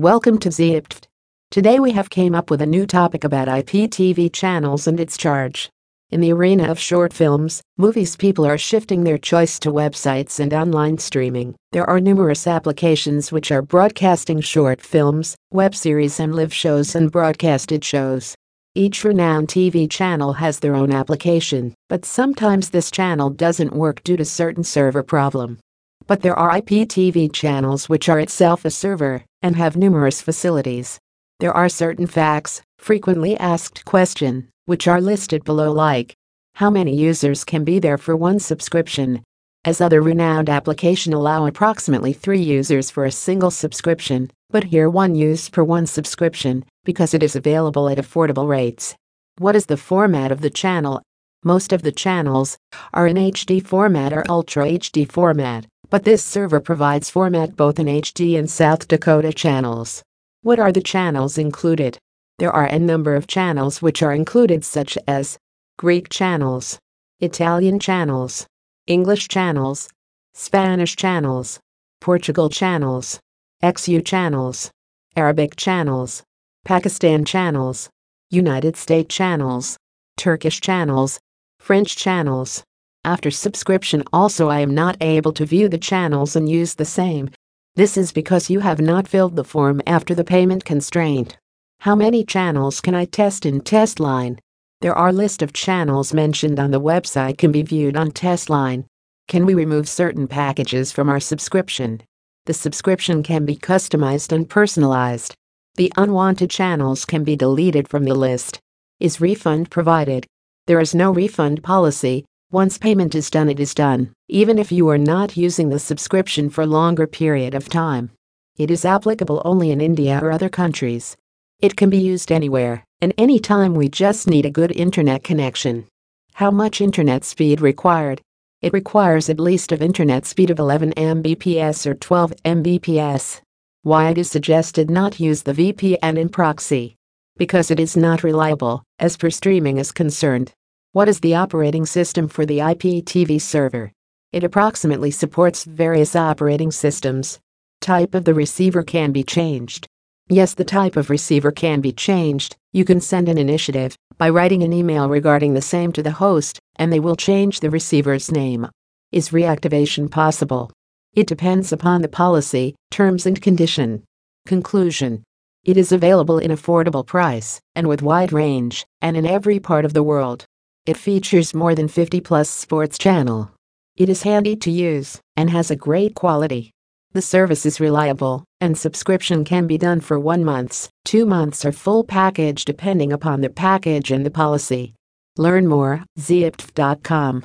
Welcome to Zipped. Today we have came up with a new topic about IPTV channels and its charge. In the arena of short films, movies people are shifting their choice to websites and online streaming. There are numerous applications which are broadcasting short films, web series and live shows and broadcasted shows. Each renowned TV channel has their own application, but sometimes this channel doesn't work due to certain server problem. But there are IPTV channels which are itself a server and have numerous facilities. There are certain facts, frequently asked question, which are listed below like how many users can be there for one subscription? As other renowned application allow approximately 3 users for a single subscription but here one use per one subscription because it is available at affordable rates. What is the format of the channel? Most of the channels are in HD format or Ultra HD format but this server provides format both in HD and South Dakota channels what are the channels included there are a number of channels which are included such as Greek channels, Italian channels, English channels, Spanish channels, Portugal channels, XU channels, Arabic channels, Pakistan channels, United States channels, Turkish channels, French channels. After subscription also I am not able to view the channels and use the same. This is because you have not filled the form after the payment constraint. How many channels can I test in TestLine? There are list of channels mentioned on the website can be viewed on TestLine. Can we remove certain packages from our subscription? The subscription can be customized and personalized. The unwanted channels can be deleted from the list. Is refund provided? There is no refund policy. Once payment is done, it is done, even if you are not using the subscription for longer period of time. It is applicable only in India or other countries. It can be used anywhere and anytime we just need a good internet connection. How much internet speed required? It requires at least of internet speed of 11 Mbps or 12 Mbps. Why it is suggested not use the VPN in proxy? Because it is not reliable, as per streaming is concerned. What is the operating system for the IPTV server? It approximately supports various operating systems. Type of the receiver can be changed. Yes, the type of receiver can be changed. You can send an initiative by writing an email regarding the same to the host, and they will change the receiver's name. Is reactivation possible? It depends upon the policy, terms, and condition. Conclusion It is available in affordable price and with wide range, and in every part of the world. It features more than 50 plus sports channel. It is handy to use and has a great quality. The service is reliable, and subscription can be done for one month's, two months or full package depending upon the package and the policy. Learn more, zipped.com.